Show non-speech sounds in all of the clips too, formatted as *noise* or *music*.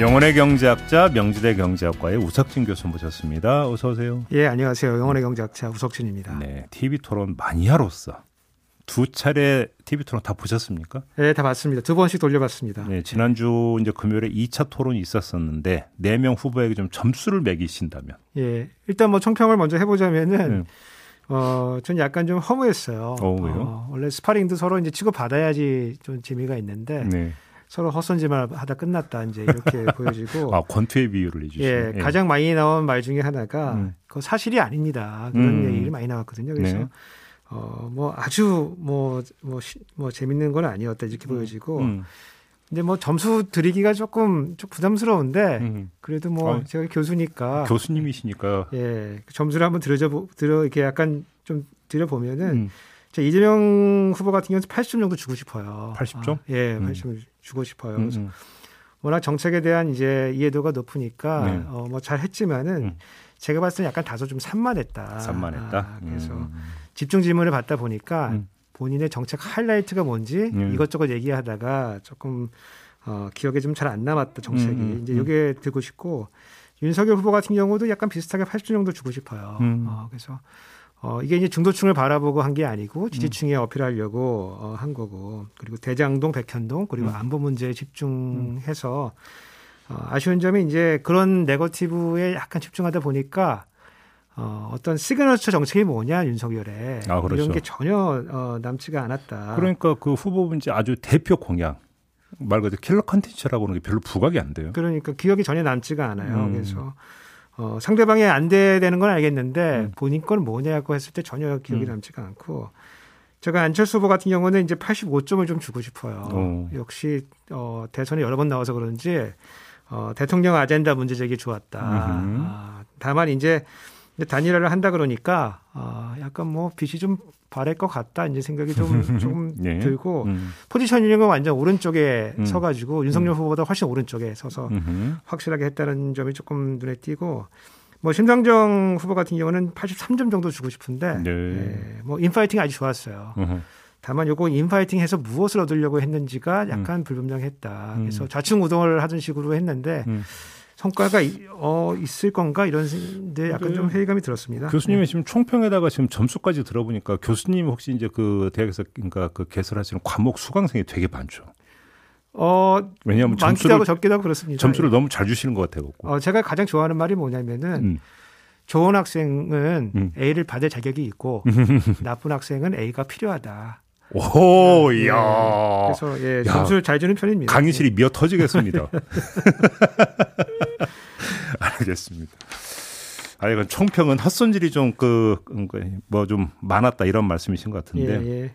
영혼의 경제학자 명지대 경제학과의 우석진 교수 모셨습니다. 어서 오세요. 예, 안녕하세요. 영혼의 경제학자 우석진입니다. 네, TV 토론 마니아로서 두 차례 TV 토론 다 보셨습니까? 네, 다 봤습니다. 두 번씩 돌려봤습니다. 네, 지난주 이제 금요일에 2차 토론이 있었었는데 네 명 후보에게 좀 점수를 매기신다면. 예, 일단 뭐 총평을 먼저 해보자면은 네. 어, 전 약간 좀 허무했어요. 어, 왜요? 어, 원래 스파링도 서로 이제 치고 받아야지 좀 재미가 있는데 네. 서로 헛손질만 하다 끝났다 이제 이렇게 *laughs* 보여지고 아 권투의 비유를 해주시네. 예, 예, 가장 많이 나온 말 중에 하나가 음. 그 사실이 아닙니다. 그런 음. 얘기를 많이 나왔거든요. 그래서 네. 어, 뭐 아주 뭐, 뭐, 뭐 재밌는 건 아니었다 이렇게 음. 보여지고. 음. 근데 뭐 점수 드리기가 조금 좀 부담스러운데 음. 그래도 뭐 아, 제가 교수니까 교수님이시니까 예 점수를 한번 들어줘 들어 이렇게 약간 좀 드려 보면은 음. 제 이재명 후보 같은 경우는 80점 정도 주고 싶어요. 80점? 아, 예, 80점 음. 주고 싶어요. 그래서 음, 워낙 정책에 대한 이제 이해도가 높으니까 네. 어, 뭐 잘했지만은 제가 봤을 때 약간 다소 좀 산만했다. 산만했다. 아, 그래서 집중 질문을 받다 보니까 음. 본인의 정책 하이라이트가 뭔지 음. 이것저것 얘기하다가 조금 어, 기억에 좀 잘 안 남았다 정책이 음, 음. 이제 이게 들고 싶고 윤석열 후보 같은 경우도 약간 비슷하게 80점 정도 주고 싶어요. 음. 어, 그래서 어, 이게 이제 중도층을 바라보고 한 게 아니고 지지층에 음. 어필하려고 어, 한 거고 그리고 대장동, 백현동 그리고 안보 문제에 집중해서 어, 아쉬운 점이 이제 그런 네거티브에 약간 집중하다 보니까 어, 어떤 시그너처 정책이 뭐냐 윤석열의 아, 그렇죠. 이런 게 전혀 어, 남지가 않았다. 그러니까 그 후보분 이제 아주 대표 공약 말 그대로 킬러 컨텐츠라고 하는 게 별로 부각이 안 돼요. 그러니까 기억이 전혀 남지가 않아요. 음. 그래서 어, 상대방이 안 되는 건 알겠는데 음. 본인 건 뭐냐고 했을 때 전혀 기억이 음. 남지가 않고 제가 안철수 후보 같은 경우는 이제 85점을 좀 주고 싶어요. 오. 역시 어, 대선에 여러 번 나와서 그런지 어, 대통령 아젠다 문제 제기 좋았다. 아, 다만 이제 근데 단일화를 한다 그러니까 어, 약간 뭐 빛이 좀 바랄 것 같다 이제 생각이 좀 *laughs* 조금 네. 들고 음. 포지셔닝은 완전 오른쪽에 음. 서가지고 윤석열 음. 후보보다 훨씬 오른쪽에 서서 음흠. 확실하게 했다는 점이 조금 눈에 띄고 뭐 심상정 후보 같은 경우는 83점 정도 주고 싶은데 네. 예, 뭐 인파이팅 아주 좋았어요. 음흠. 다만 요거 인파이팅해서 무엇을 얻으려고 했는지가 약간 음. 불분명했다. 그래서 음. 좌충우동을 하던 식으로 했는데. 음. 성과가 어, 있을 건가 이런 데 약간 좀 회의감이 들었습니다. 교수님이 네. 지금 총평에다가 지금 점수까지 들어보니까 교수님 혹시 이제 그 대학에서 그러니까 그 개설하시는 과목 수강생이 되게 많죠. 어, 왜냐하면 점수를 하고 적기도 하고 그렇습니다. 점수를 예. 너무 잘 주시는 것 같아요. 어, 제가 가장 좋아하는 말이 뭐냐면은 음. 좋은 학생은 음. A를 받을 자격이 있고 *laughs* 나쁜 학생은 A가 필요하다. 오, 네. 이야. 그래서 예, 점수를 잘 주는 편입니다. 강의실이 미어 터지겠습니다. *laughs* 알겠습니다. 아, 이건 총평은 헛손질이 좀 그, 뭐 좀 많았다 이런 말씀이신 것 같은데. 예, 예, 예.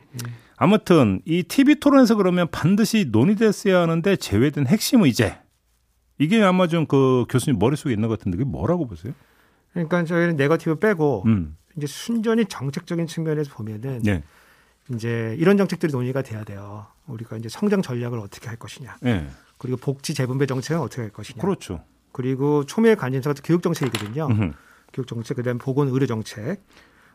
아무튼 이 TV 토론에서 그러면 반드시 논의됐어야 하는데 제외된 핵심 의제. 이게 아마 좀 그 교수님 머릿속에 있는 것 같은데 그게 뭐라고 보세요? 그러니까 저희는 네거티브 빼고 음. 이제 순전히 정책적인 측면에서 보면은 네. 이제 이런 정책들이 논의가 돼야 돼요. 우리가 이제 성장 전략을 어떻게 할 것이냐. 네. 그리고 복지 재분배 정책은 어떻게 할 것이냐. 그렇죠. 그리고 초미의 관심사가 교육 정책이거든요. 교육 정책, 그다음 보건 의료 정책.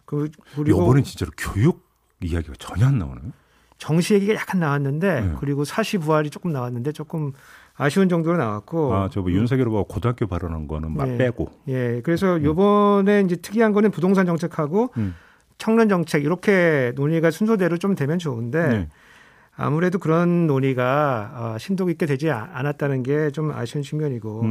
그, 그리고 이번엔 진짜로 교육 이야기가 전혀 안 나오나요? 정시 얘기가 약간 나왔는데 네. 그리고 사시 부활이 조금 나왔는데 조금 아쉬운 정도로 나왔고. 아, 저뭐 윤석열 후보가 고등학교 발언한 거는 막 예. 빼고. 예. 그래서 음. 요번에 이제 특이한 거는 부동산 정책하고 음. 청년 정책 이렇게 논의가 순서대로 좀 되면 좋은데 네. 아무래도 그런 논의가 어, 심도 있게 되지 않았다는 게 좀 아쉬운 측면이고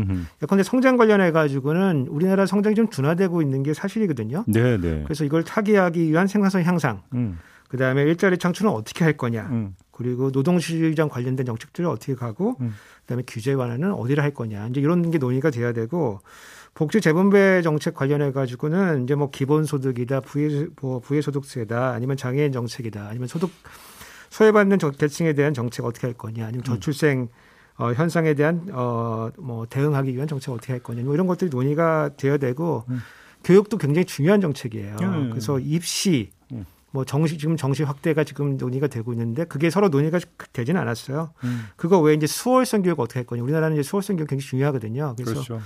예컨대 성장 관련해 가지고는 우리나라 성장이 좀 둔화되고 있는 게 사실이거든요. 네, 네. 그래서 이걸 타개하기 위한 생산성 향상, 음. 그 다음에 일자리 창출은 어떻게 할 거냐, 음. 그리고 노동시장 관련된 정책들을 어떻게 가고, 음. 그 다음에 규제 완화는 어디를 할 거냐, 이제 이런 게 논의가 돼야 되고 복지 재분배 정책 관련해 가지고는 이제 뭐 기본소득이다, 부의 뭐 부의소득세다, 아니면 장애인 정책이다, 아니면 소득 소외받는 계층에 대한 정책 어떻게 할 거냐, 아니면 음. 저출생 어, 현상에 대한 어, 뭐 대응하기 위한 정책 어떻게 할 거냐, 뭐 이런 것들이 논의가 되어야 되고 음. 교육도 굉장히 중요한 정책이에요. 음. 그래서 입시 음. 뭐 정시 지금 정시 확대가 지금 논의가 되고 있는데 그게 서로 논의가 되지는 않았어요. 음. 그거 외에 이제 수월성 교육 어떻게 할 거냐. 우리나라는 이제 수월성 교육 굉장히 중요하거든요. 그래서 그렇죠.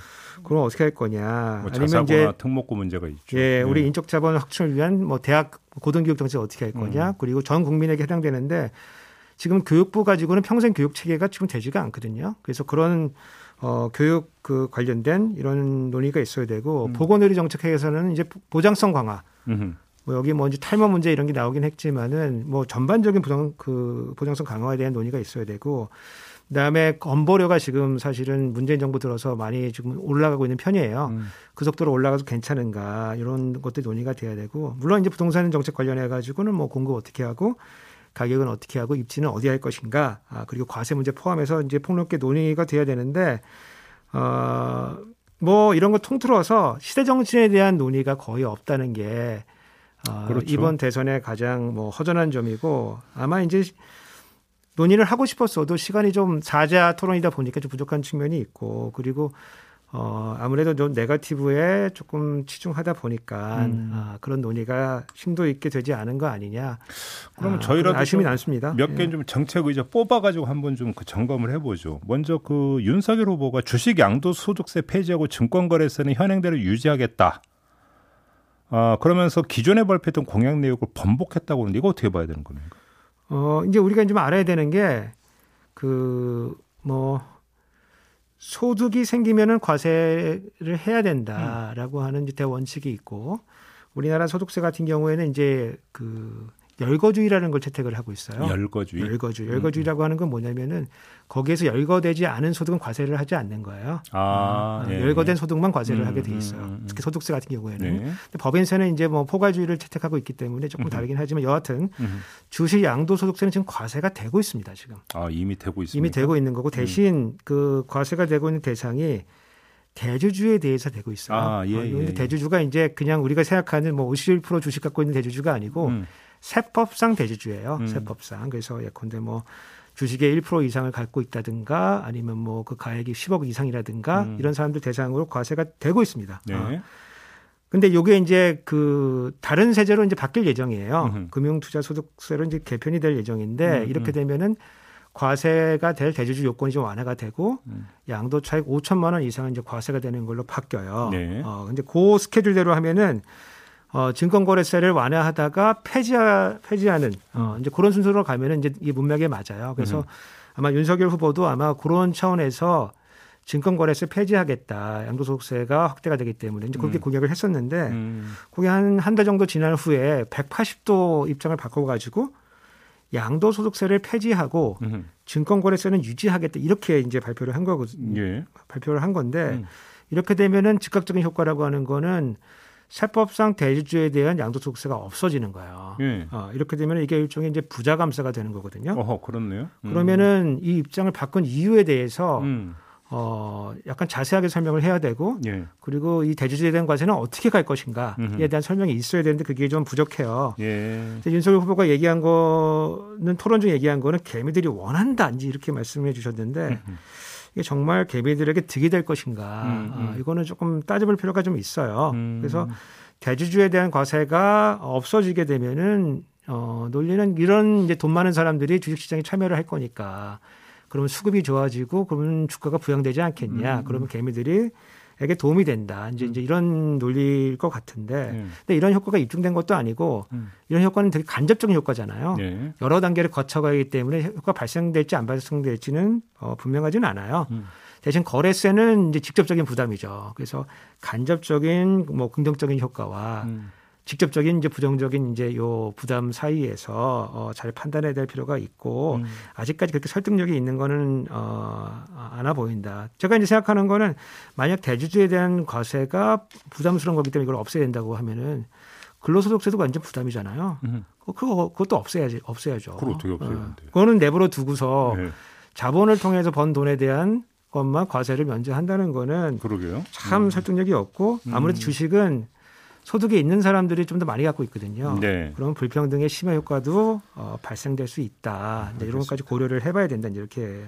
그럼 어떻게 할 거냐. 뭐 아니면 이제 특목고 문제가 있죠. 예, 우리 네. 인적 자본 확충을 위한 뭐 대학 고등교육 정책 어떻게 할 거냐. 음. 그리고 전 국민에게 해당되는데 지금 교육부 가지고는 평생 교육 체계가 지금 되지가 않거든요. 그래서 그런 어, 교육 그 관련된 이런 논의가 있어야 되고 음. 보건의료 정책에서는 이제 보장성 강화. 음흠. 뭐 여기 뭐 이제 탈모 문제 이런 게 나오긴 했지만은 뭐 전반적인 보장 그 보장성 강화에 대한 논의가 있어야 되고 그다음에 건보료가 지금 사실은 문재인 정부 들어서 많이 지금 올라가고 있는 편이에요. 음. 그 속도로 올라가서 괜찮은가 이런 것들이 논의가 돼야 되고 물론 이제 부동산 정책 관련해 가지고는 뭐 공급 어떻게 하고 가격은 어떻게 하고 입지는 어디 할 것인가 아 그리고 과세 문제 포함해서 이제 폭넓게 논의가 돼야 되는데 어뭐 이런 거 통틀어서 시대 정신에 대한 논의가 거의 없다는 게 어, 그렇죠. 이번 대선의 가장 뭐 허전한 점이고 아마 이제 논의를 하고 싶었어도 시간이 좀 사자 토론이다 보니까 좀 부족한 측면이 있고 그리고 어, 아무래도 좀 네거티브에 조금 치중하다 보니까 음. 아, 그런 논의가 심도 있게 되지 않은 거 아니냐. 그러면 아, 저희라도 아쉬움이 많습니다. 몇 개좀 예. 정책 의자 뽑아가지고 한번 좀 그 점검을 해보죠. 먼저 그 윤석열 후보가 주식 양도 소득세 폐지하고 증권거래세는 현행대로 유지하겠다. 아, 그러면서 기존에 발표했던 공약 내용을 번복했다고 하는데 이거 어떻게 봐야 되는 겁니까? 어, 이제 우리가 좀 알아야 되는 게 그 뭐 소득이 생기면은 과세를 해야 된다라고 음. 하는 대원칙이 있고 우리나라 소득세 같은 경우에는 이제 그 열거주의라는 걸 채택을 하고 있어요. 열거주의. 열거주의. 음, 열거주의라고 음. 하는 건 뭐냐면은 거기에서 열거되지 않은 소득은 과세를 하지 않는 거예요. 아, 음, 예. 열거된 소득만 과세를 음, 하게 돼 있어요. 음, 음, 특히 소득세 같은 경우에는. 네. 근데 법인세는 이제 뭐 포괄주의를 채택하고 있기 때문에 조금 다르긴 하지만 여하튼 주식 양도 소득세는 지금 과세가 되고 있습니다. 지금. 아 이미 되고 있습니다. 이미 되고 있는 거고 대신 그 과세가 되고 있는 대상이 대주주에 대해서 되고 있어요. 아, 예, 어, 예, 예. 대주주가 이제 그냥 우리가 생각하는 뭐 51% 주식 갖고 있는 대주주가 아니고 음. 세법상 대주주예요. 음. 세법상. 그래서 예컨대 뭐 주식의 1% 이상을 갖고 있다든가 아니면 뭐 그 가액이 10억 이상이라든가 음. 이런 사람들 대상으로 과세가 되고 있습니다. 네. 어. 근데 요게 이제 그 다른 세제로 이제 바뀔 예정이에요. 금융투자소득세로 이제 개편이 될 예정인데 음, 이렇게 음. 되면은 과세가 될 대주주 요건이 좀 완화가 되고 음. 양도 차익 5천만 원 이상은 이제 과세가 되는 걸로 바뀌어요. 네. 어 근데 그 스케줄대로 하면은 어, 증권거래세를 완화하다가 폐지하, 폐지하는 어, 음. 이제 그런 순서로 가면은 이제 이 문맥에 맞아요. 그래서 음. 아마 윤석열 후보도 아마 그런 차원에서 증권거래세 폐지하겠다. 양도소득세가 확대가 되기 때문에 이제 그렇게 음. 공약을 했었는데 음. 그게 한 한 달 정도 지난 후에 180도 입장을 바꿔가지고 양도소득세를 폐지하고 음. 증권거래세는 유지하겠다 이렇게 이제 발표를 한 거거든요. 예. 발표를 한 건데 음. 이렇게 되면은 즉각적인 효과라고 하는 거는 세법상 대주주에 대한 양도소득세가 없어지는 거예요. 예. 어, 이렇게 되면 이게 일종의 이제 부자 감세가 되는 거거든요. 어허, 그렇네요. 음. 그러면은 이 입장을 바꾼 이유에 대해서 음. 어, 약간 자세하게 설명을 해야 되고 예. 그리고 이 대주주에 대한 과세는 어떻게 갈 것인가에 음흠. 대한 설명이 있어야 되는데 그게 좀 부족해요. 예. 윤석열 후보가 얘기한 거는 토론 중 얘기한 거는 개미들이 원한다 이제 이렇게 말씀해 주셨는데 음흠. 이게 정말 개미들에게 득이 될 것인가. 음, 음. 아, 이거는 조금 따져볼 필요가 좀 있어요. 음. 그래서 대주주에 대한 과세가 없어지게 되면은 어, 논리는 이런 이제 돈 많은 사람들이 주식시장에 참여를 할 거니까 그러면 수급이 좋아지고 그러면 주가가 부양되지 않겠냐. 음. 그러면 개미들이 에게 도움이 된다. 이제 음. 이제 이런 논리일 것 같은데, 음. 근데 이런 효과가 입증된 것도 아니고 음. 이런 효과는 되게 간접적인 효과잖아요. 네. 여러 단계를 거쳐가기 때문에 효과 발생될지 안 발생될지는 어, 분명하지는 않아요. 음. 대신 거래세는 이제 직접적인 부담이죠. 그래서 간접적인 뭐 긍정적인 효과와 음. 직접적인 이제 부정적인 이제 요 부담 사이에서 어, 잘 판단해야 될 필요가 있고 음. 아직까지 그렇게 설득력이 있는 거는 어, 안아 보인다. 제가 이제 생각하는 거는 만약 대주주에 대한 과세가 부담스러운 거기 때문에 이걸 없애야 된다고 하면은 근로소득세도 완전 부담이잖아요. 음. 그거 그것도 없애야지 없애야죠. 그걸 어떻게 없애야 어. 그거는 내버려 두고서 네. 자본을 통해서 번 돈에 대한 것만 과세를 면제한다는 거는 그러게요. 참 음. 설득력이 없고 아무래도 음. 주식은 소득이 있는 사람들이 좀 더 많이 갖고 있거든요. 네. 그럼 불평등의 심화 효과도 어, 발생될 수 있다. 이제 이런 것까지 고려를 해봐야 된다. 이렇게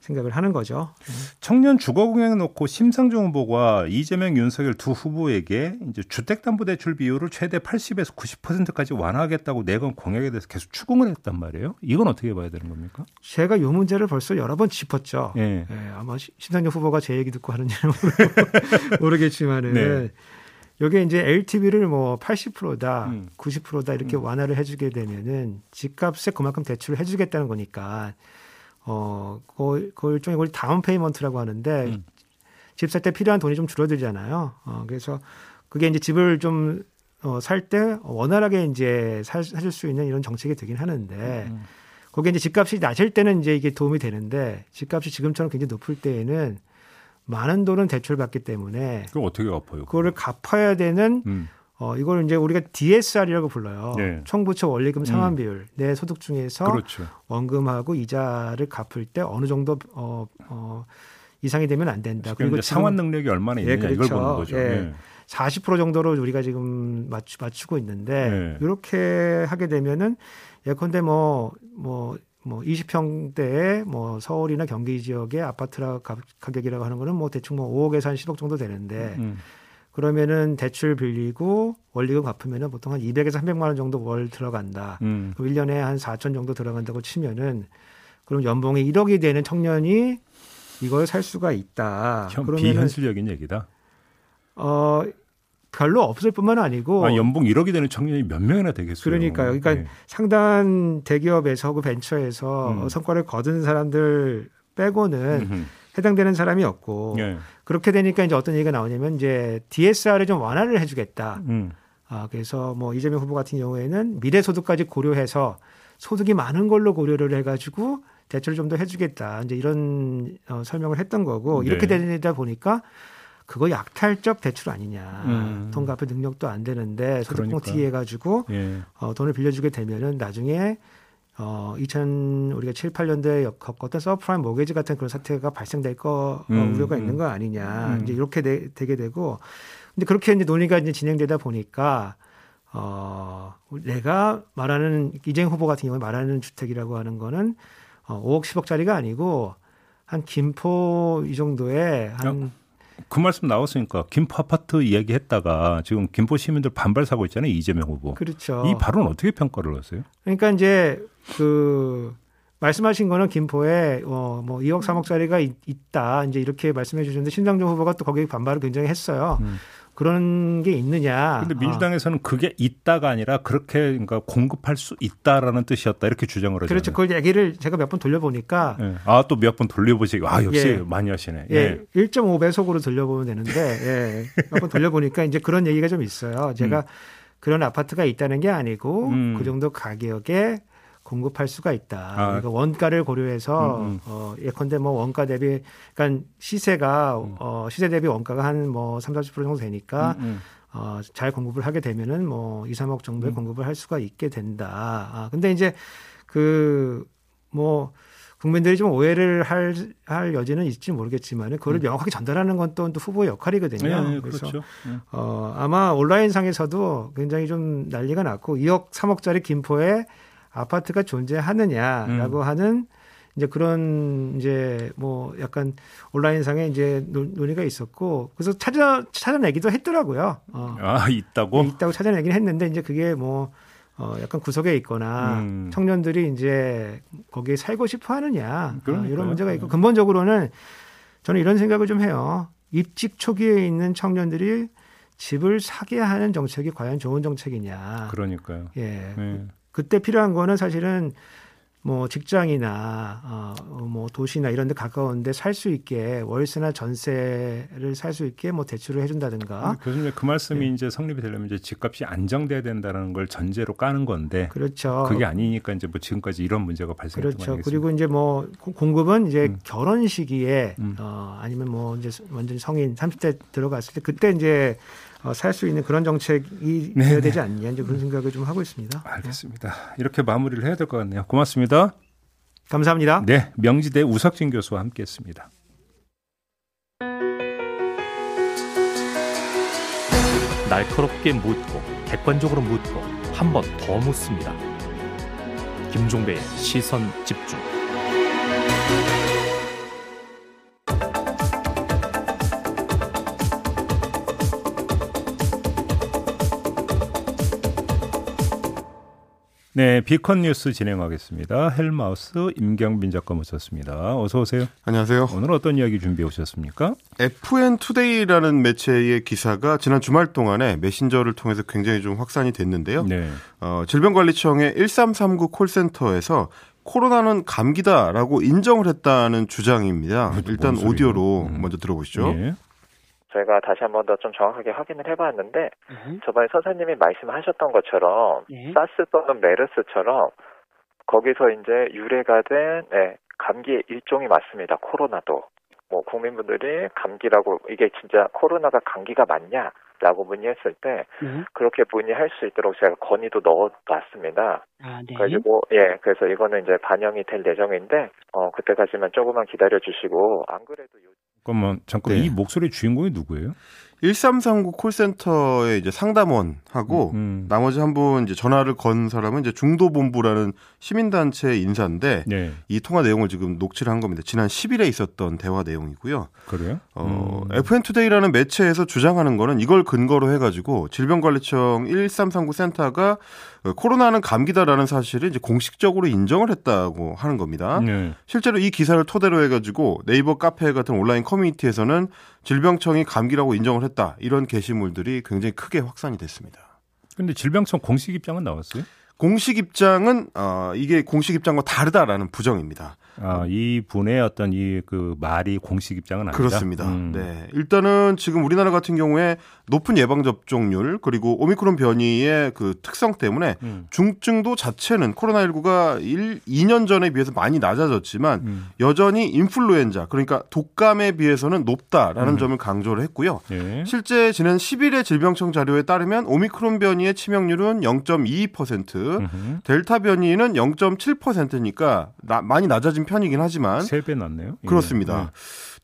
생각을 하는 거죠. 청년 주거 공약 놓고 심상정 후보가 이재명 윤석열 두 후보에게 이제 주택담보대출 비율을 최대 80에서 90%까지 완화하겠다고 내건 공약에 대해서 계속 추궁을 했단 말이에요. 이건 어떻게 봐야 되는 겁니까? 제가 이 문제를 벌써 여러 번 짚었죠. 네. 네, 아마 심상정 후보가 제 얘기 듣고 하는지는 *laughs* 모르겠지만은 네. 여기에 이제 LTV를 뭐 80%다, 음. 90%다 이렇게 음. 완화를 해주게 되면은 집값에 그만큼 대출을 해주겠다는 거니까 어, 그, 그 일종의 우리 down payment라고 하는데 음. 집살 때 필요한 돈이 좀 줄어들잖아요. 어, 그래서 그게 이제 집을 좀 어, 살 때 원활하게 이제 살, 사실 수 있는 이런 정책이 되긴 하는데 음. 음. 거기에 이제 집값이 낮을 때는 이제 이게 도움이 되는데 집값이 지금처럼 굉장히 높을 때에는 많은 돈은 대출받기 때문에 그럼 어떻게 갚아요? 그거를 갚아야 되는 음. 어, 이걸 이제 우리가 DSR이라고 불러요. 네. 총부채 원리금 상환 음. 비율. 내 소득 중에서 그렇죠. 원금하고 이자를 갚을 때 어느 정도 어, 어, 이상이 되면 안 된다. 그리고 상환 능력이 얼마나 있느냐 예, 그렇죠. 이걸 보는 거죠. 예. 예. 40% 정도로 우리가 지금 맞추, 맞추고 있는데 예. 이렇게 하게 되면은 예컨대 뭐뭐 뭐, 뭐 20평대의 뭐 서울이나 경기 지역의 아파트라 가격이라고 하는 거는 뭐 대충 뭐 5억에서 한 10억 정도 되는데 음. 그러면은 대출 빌리고 원리금 갚으면은 보통 한 200에서 300만 원 정도 월 들어간다. 음. 그럼 1년에 한 4천 정도 들어간다고 치면은 그럼 연봉이 1억이 되는 청년이 이걸 살 수가 있다. 현, 비현실적인 얘기다. 어 별로 없을 뿐만 아니고 아, 연봉 1억이 되는 청년이 몇 명이나 되겠어요. 그러니까요. 그러니까 네. 상당 대기업에서 그 벤처에서 음. 성과를 거둔 사람들 빼고는 음흠. 해당되는 사람이 없고 네. 그렇게 되니까 이제 어떤 얘기가 나오냐면 이제 DSR을 좀 완화를 해주겠다. 음. 아 그래서 뭐 이재명 후보 같은 경우에는 미래 소득까지 고려해서 소득이 많은 걸로 고려를 해가지고 대출을 좀 더 해주겠다. 이제 이런 어, 설명을 했던 거고 네. 이렇게 되다 보니까 그거 약탈적 대출 아니냐. 음. 돈 갚을 능력도 안 되는데 소득봉 그러니까. 해가지고 예. 어, 돈을 빌려주게 되면은 나중에 어, 2000 우리가 7, 8년도에 겪었던 subprime mortgage 같은 그런 사태가 발생될 거 어, 음, 우려가 음. 있는 거 아니냐. 음. 이제 이렇게 되, 게 되고 근데 그렇게 이제 논의가 이제 진행되다 보니까 어, 내가 말하는 이재용 후보 같은 경우에 말하는 주택이라고 하는 거는 어, 5억 10억짜리가 아니고 한 김포 이 정도의 한 그 말씀 나왔으니까 김포 아파트 이야기했다가 지금 김포 시민들 반발 사고 있잖아요 이재명 후보. 그렇죠. 이 발언 어떻게 평가를 하세요? 그러니까 이제 그 말씀하신 거는 김포에 어뭐 2억 3억짜리가 있, 다 이제 이렇게 말씀해 주셨는데 신장정 후보가 또 거기에 반발을 굉장히 했어요. 음. 그런 게 있느냐. 근데 민주당에서는 어. 그게 있다가 아니라 그렇게 그러니까 공급할 수 있다라는 뜻이었다 이렇게 주장을 하죠. 그렇죠. 그 얘기를 제가 몇 번 돌려보니까 네. 아또 몇 번 돌려보시고 아 역시 예. 많이 하시네. 예. 예. 1.5배속으로 돌려보면 되는데 예. 몇 번 돌려보니까 이제 그런 얘기가 좀 있어요. 제가 음. 그런 아파트가 있다는 게 아니고 음. 그 정도 가격에 공급할 수가 있다. 아. 그러니까 원가를 고려해서 음, 음. 어 예컨대 뭐 원가 대비 그러니까 시세가 음. 어 시세 대비 원가가 한 뭐 3, 40% 정도 되니까 음, 음. 어잘 공급을 하게 되면은 뭐 2, 3억 정도의 음. 공급을 할 수가 있게 된다. 아 근데 이제 그뭐 국민들이 좀 오해를 할, 할 여지는 있지 모르겠지만 그거를 명확하게 전달하는 건 또 후보의 역할이거든요. 네, 네, 그래서 그렇죠. 네. 어, 아마 온라인 상에서도 굉장히 좀 난리가 났고 2억 3억짜리 김포에 아파트가 존재하느냐라고 음. 하는 이제 그런 이제 뭐 약간 온라인상에 이제 논의가 있었고 그래서 찾아 찾아내기도 했더라고요. 어. 아 있다고? 네, 있다고 찾아내긴 했는데 이제 그게 뭐 어, 약간 구석에 있거나 음. 청년들이 이제 거기에 살고 싶어 하느냐 어, 이런 문제가 있고 근본적으로는 저는 이런 생각을 좀 해요. 입직 초기에 있는 청년들이 집을 사게 하는 정책이 과연 좋은 정책이냐. 그러니까요. 예. 네. 그때 필요한 거는 사실은 뭐 직장이나 어뭐 도시나 이런 데 가까운데 살 수 있게 월세나 전세를 살 수 있게 뭐 대출을 해 준다든가. 교수님 그 말씀이 네. 이제 성립이 되려면 이제 집값이 안정돼야 된다는 걸 전제로 까는 건데. 그렇죠. 그게 아니니까 이제 뭐 지금까지 이런 문제가 발생했던 그렇죠. 그리고 이제 뭐 공급은 이제 음. 결혼 시기에 음. 어 아니면 뭐 이제 완전 성인 30대 들어갔을 때 그때 이제 어, 살수 있는 그런 정책이 네네. 되어야 되지 않냐 이제 그런 생각을 좀 하고 있습니다. 알겠습니다. 이렇게 마무리를 해야 될 것 같네요. 고맙습니다. 감사합니다. 네, 명지대 우석진 교수와 함께했습니다. 날카롭게 묻고 객관적으로 묻고 한 번 더 묻습니다. 김종배의 시선 집중. 네, B컷 뉴스 진행하겠습니다. 헬마우스 임경빈 작가 모셨습니다. 어서 오세요. 안녕하세요. 오늘 어떤 이야기 준비해 오셨습니까? FN 투데이라는 매체의 기사가 지난 주말 동안에 메신저를 통해서 굉장히 좀 확산이 됐는데요. 네. 어, 질병관리청의 1339 콜센터에서 코로나는 감기다라고 인정을 했다는 주장입니다. 일단 오디오로 음. 먼저 들어보시죠. 네. 저희가 다시 한 번 더 좀 정확하게 확인을 해봤는데 음. 저번에 선생님이 말씀하셨던 것처럼 예. 사스 또는 메르스처럼 거기서 이제 유래가 된 네, 감기의 일종이 맞습니다. 코로나도 뭐 국민분들이 감기라고 이게 진짜 코로나가 감기가 맞냐? 라고 문의했을 때 네. 그렇게 문의할 수 있도록 제가 건의도 넣어놨습니다. 아, 네. 그리고 예 그래서 이거는 이제 반영이 될 예정인데 어 그때까지만 조금만 기다려 주시고 안 그래도 요... 잠깐만 잠깐 네. 이 목소리 주인공이 누구예요? 1339 콜센터의 이제 상담원하고 음, 음. 나머지 한 분 이제 전화를 건 사람은 이제 중도본부라는 시민단체 인사인데 네. 이 통화 내용을 지금 녹취를 한 겁니다. 지난 10일에 있었던 대화 내용이고요. 그래요? 어, 음. FN투데이라는 매체에서 주장하는 거는 이걸 근거로 해가지고 질병관리청 1339 센터가 코로나는 감기다라는 사실을 이제 공식적으로 인정을 했다고 하는 겁니다. 네. 실제로 이 기사를 토대로 해가지고 네이버 카페 같은 온라인 커뮤니티에서는 질병청이 감기라고 인정을 했다 이런 게시물들이 굉장히 크게 확산이 됐습니다. 근데 질병청 공식 입장은 나왔어요? 공식 입장은 어 이게 공식 입장과 다르다라는 부정입니다. 아, 이 분의 어떤 이 그 말이 공식 입장은 아니다. 그렇습니다. 음. 네. 일단은 지금 우리나라 같은 경우에 높은 예방 접종률 그리고 오미크론 변이의 그 특성 때문에 음. 중증도 자체는 코로나19가 1, 2년 전에 비해서 많이 낮아졌지만 음. 여전히 인플루엔자 그러니까 독감에 비해서는 높다라는 음. 점을 강조를 했고요. 예. 실제 지난 10일의 질병청 자료에 따르면 오미크론 변이의 치명률은 0.22%, 델타 변이는 0.7%니까 나, 많이 낮아진 편이긴 하지만 3배 낮네요. 예. 그렇습니다. 네.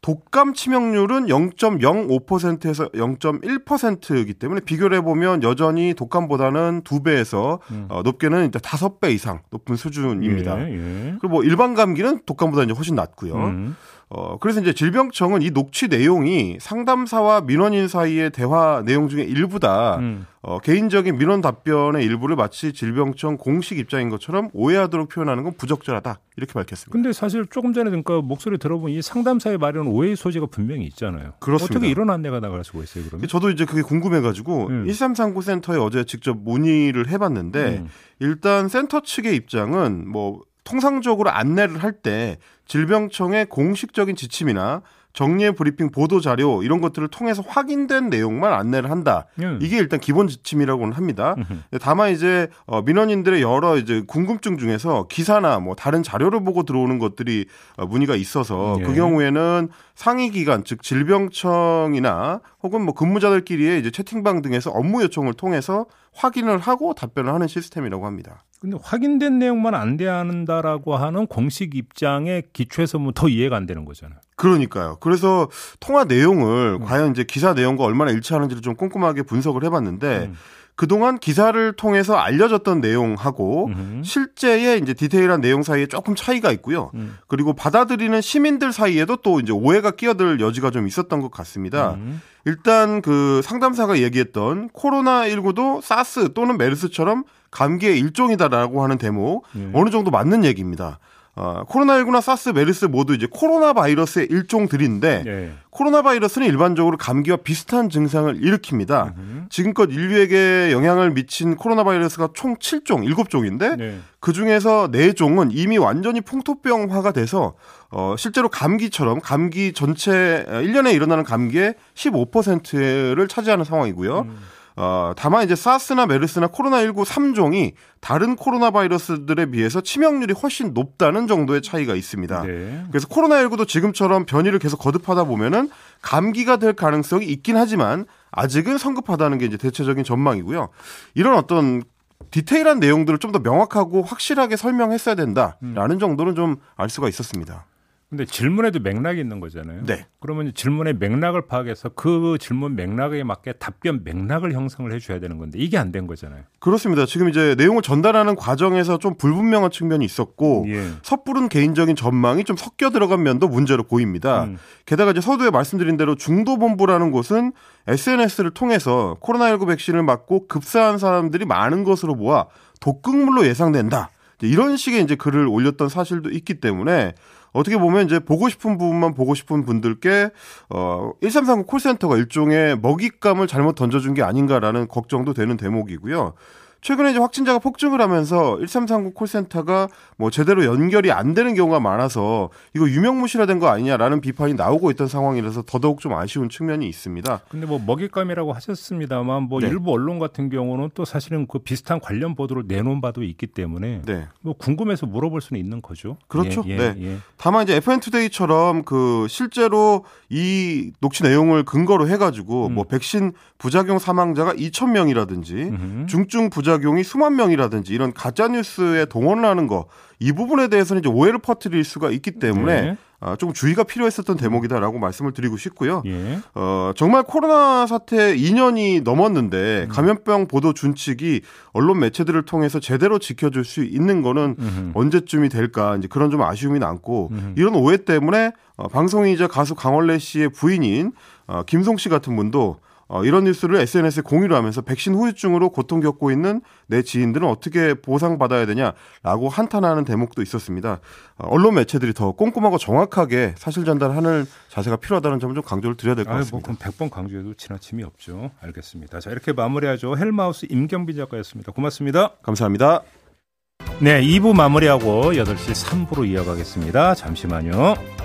독감 치명률은 0.05%에서 0.1%이기 때문에 비교를 해보면 여전히 독감보다는 2배에서 음. 어, 높게는 이제 5배 이상 높은 수준입니다. 예, 예. 그리고 뭐 일반 감기는 독감보다 이제 훨씬 낮고요. 음. 어, 그래서 이제 질병청은 이 녹취 내용이 상담사와 민원인 사이의 대화 내용 중에 일부다. 음. 어, 개인적인 민원 답변의 일부를 마치 질병청 공식 입장인 것처럼 오해하도록 표현하는 건 부적절하다. 이렇게 밝혔습니다. 근데 사실 조금 전에 그러니까 목소리 들어보면 이 상담사의 말에는 오해 소지가 분명히 있잖아요. 그렇습니다. 어떻게 이런 안내가 나갈 수가 있어요, 그러면? 저도 이제 그게 궁금해가지고 음. 1339 센터에 어제 직접 문의를 해봤는데 음. 일단 센터 측의 입장은 뭐 통상적으로 안내를 할 때 질병청의 공식적인 지침이나 정례 브리핑 보도 자료 이런 것들을 통해서 확인된 내용만 안내를 한다. 음. 이게 일단 기본 지침이라고는 합니다. 다만 이제 어, 민원인들의 여러 이제 궁금증 중에서 기사나 뭐 다른 자료를 보고 들어오는 것들이 어, 문의가 있어서 예. 그 경우에는 상위 기관 즉 질병청이나 혹은 뭐 근무자들끼리의 이제 채팅방 등에서 업무 요청을 통해서 확인을 하고 답변을 하는 시스템이라고 합니다. 근데 확인된 내용만 안돼한다라고 하는 공식 입장에 기초해서 뭐 더 이해가 안 되는 거잖아요. 그러니까요. 그래서 통화 내용을 음. 과연 이제 기사 내용과 얼마나 일치하는지를 좀 꼼꼼하게 분석을 해봤는데 음. 그동안 기사를 통해서 알려졌던 내용하고 음. 실제의 이제 디테일한 내용 사이에 조금 차이가 있고요. 음. 그리고 받아들이는 시민들 사이에도 또 이제 오해가 끼어들 여지가 좀 있었던 것 같습니다. 음. 일단 그 상담사가 얘기했던 코로나19도 사스 또는 메르스처럼 감기의 일종이다라고 하는 대목 네. 어느 정도 맞는 얘기입니다. 어, 코로나19나 사스, 메르스 모두 이제 코로나 바이러스의 일종들인데 네. 코로나 바이러스는 일반적으로 감기와 비슷한 증상을 일으킵니다. 으흠. 지금껏 인류에게 영향을 미친 코로나 바이러스가 총 7종, 7종인데 네. 그 중에서 4종은 이미 완전히 풍토병화가 돼서 어, 실제로 감기처럼 감기 전체 1년에 일어나는 감기의 15%를 차지하는 상황이고요. 음. 어, 다만 이제 사스나 메르스나 코로나19 3종이 다른 코로나 바이러스들에 비해서 치명률이 훨씬 높다는 정도의 차이가 있습니다. 네. 그래서 코로나19도 지금처럼 변이를 계속 거듭하다 보면은 감기가 될 가능성이 있긴 하지만 아직은 성급하다는 게 이제 대체적인 전망이고요. 이런 어떤 디테일한 내용들을 좀 더 명확하고 확실하게 설명했어야 된다라는 음. 정도는 좀 알 수가 있었습니다. 근데 질문에도 맥락이 있는 거잖아요. 네. 그러면 질문의 맥락을 파악해서 그 질문 맥락에 맞게 답변 맥락을 형성을 해줘야 되는 건데 이게 안 된 거잖아요. 그렇습니다. 지금 이제 내용을 전달하는 과정에서 좀 불분명한 측면이 있었고 예. 섣부른 개인적인 전망이 좀 섞여 들어간 면도 문제로 보입니다. 음. 게다가 이제 서두에 말씀드린 대로 중도본부라는 곳은 SNS를 통해서 코로나19 백신을 맞고 급사한 사람들이 많은 것으로 모아 독극물로 예상된다. 이런 식의 이제 글을 올렸던 사실도 있기 때문에 어떻게 보면 이제 보고 싶은 부분만 보고 싶은 분들께 어 1339 콜센터가 일종의 먹잇감을 잘못 던져준 게 아닌가라는 걱정도 되는 대목이고요. 최근에 이제 확진자가 폭증을 하면서 1339 콜센터가 뭐 제대로 연결이 안 되는 경우가 많아서 이거 유명무실화된 거 아니냐라는 비판이 나오고 있던 상황이라서 더더욱 좀 아쉬운 측면이 있습니다. 근데 뭐 먹잇감이라고 하셨습니다만 뭐 네. 일부 언론 같은 경우는 또 사실은 그 비슷한 관련 보도를 내놓은 바도 있기 때문에 네. 뭐 궁금해서 물어볼 수는 있는 거죠. 그렇죠. 예, 예, 네. 예. 다만 이제 FN투데이처럼 그 실제로 이 녹취 내용을 근거로 해가지고 음. 뭐 백신 부작용 사망자가 2천 명이라든지 중증 부작 부작용이 수만 명이라든지 이런 가짜 뉴스에 동원을 하는 거 이 부분에 대해서는 이제 오해를 퍼뜨릴 수가 있기 때문에 네. 아, 조금 주의가 필요했었던 대목이다라고 말씀을 드리고 싶고요. 예. 어, 정말 코로나 사태 2년이 넘었는데 음. 감염병 보도 준칙이 언론 매체들을 통해서 제대로 지켜줄 수 있는 거는 음흠. 언제쯤이 될까 이제 그런 좀 아쉬움이 남고 음흠. 이런 오해 때문에 어, 방송이자 가수 강원래 씨의 부인인 어, 김송 씨 같은 분도 어, 이런 뉴스를 SNS에 공유를 하면서 백신 후유증으로 고통 겪고 있는 내 지인들은 어떻게 보상받아야 되냐라고 한탄하는 대목도 있었습니다. 어, 언론 매체들이 더 꼼꼼하고 정확하게 사실 전달하는 자세가 필요하다는 점을 좀 강조를 드려야 될 것 같습니다. 뭐 그럼 100번 강조해도 지나침이 없죠. 알겠습니다. 자, 이렇게 마무리하죠. 헬마우스 임경빈 작가였습니다. 고맙습니다. 감사합니다. 네, 2부 마무리하고 8시 3부로 이어가겠습니다. 잠시만요.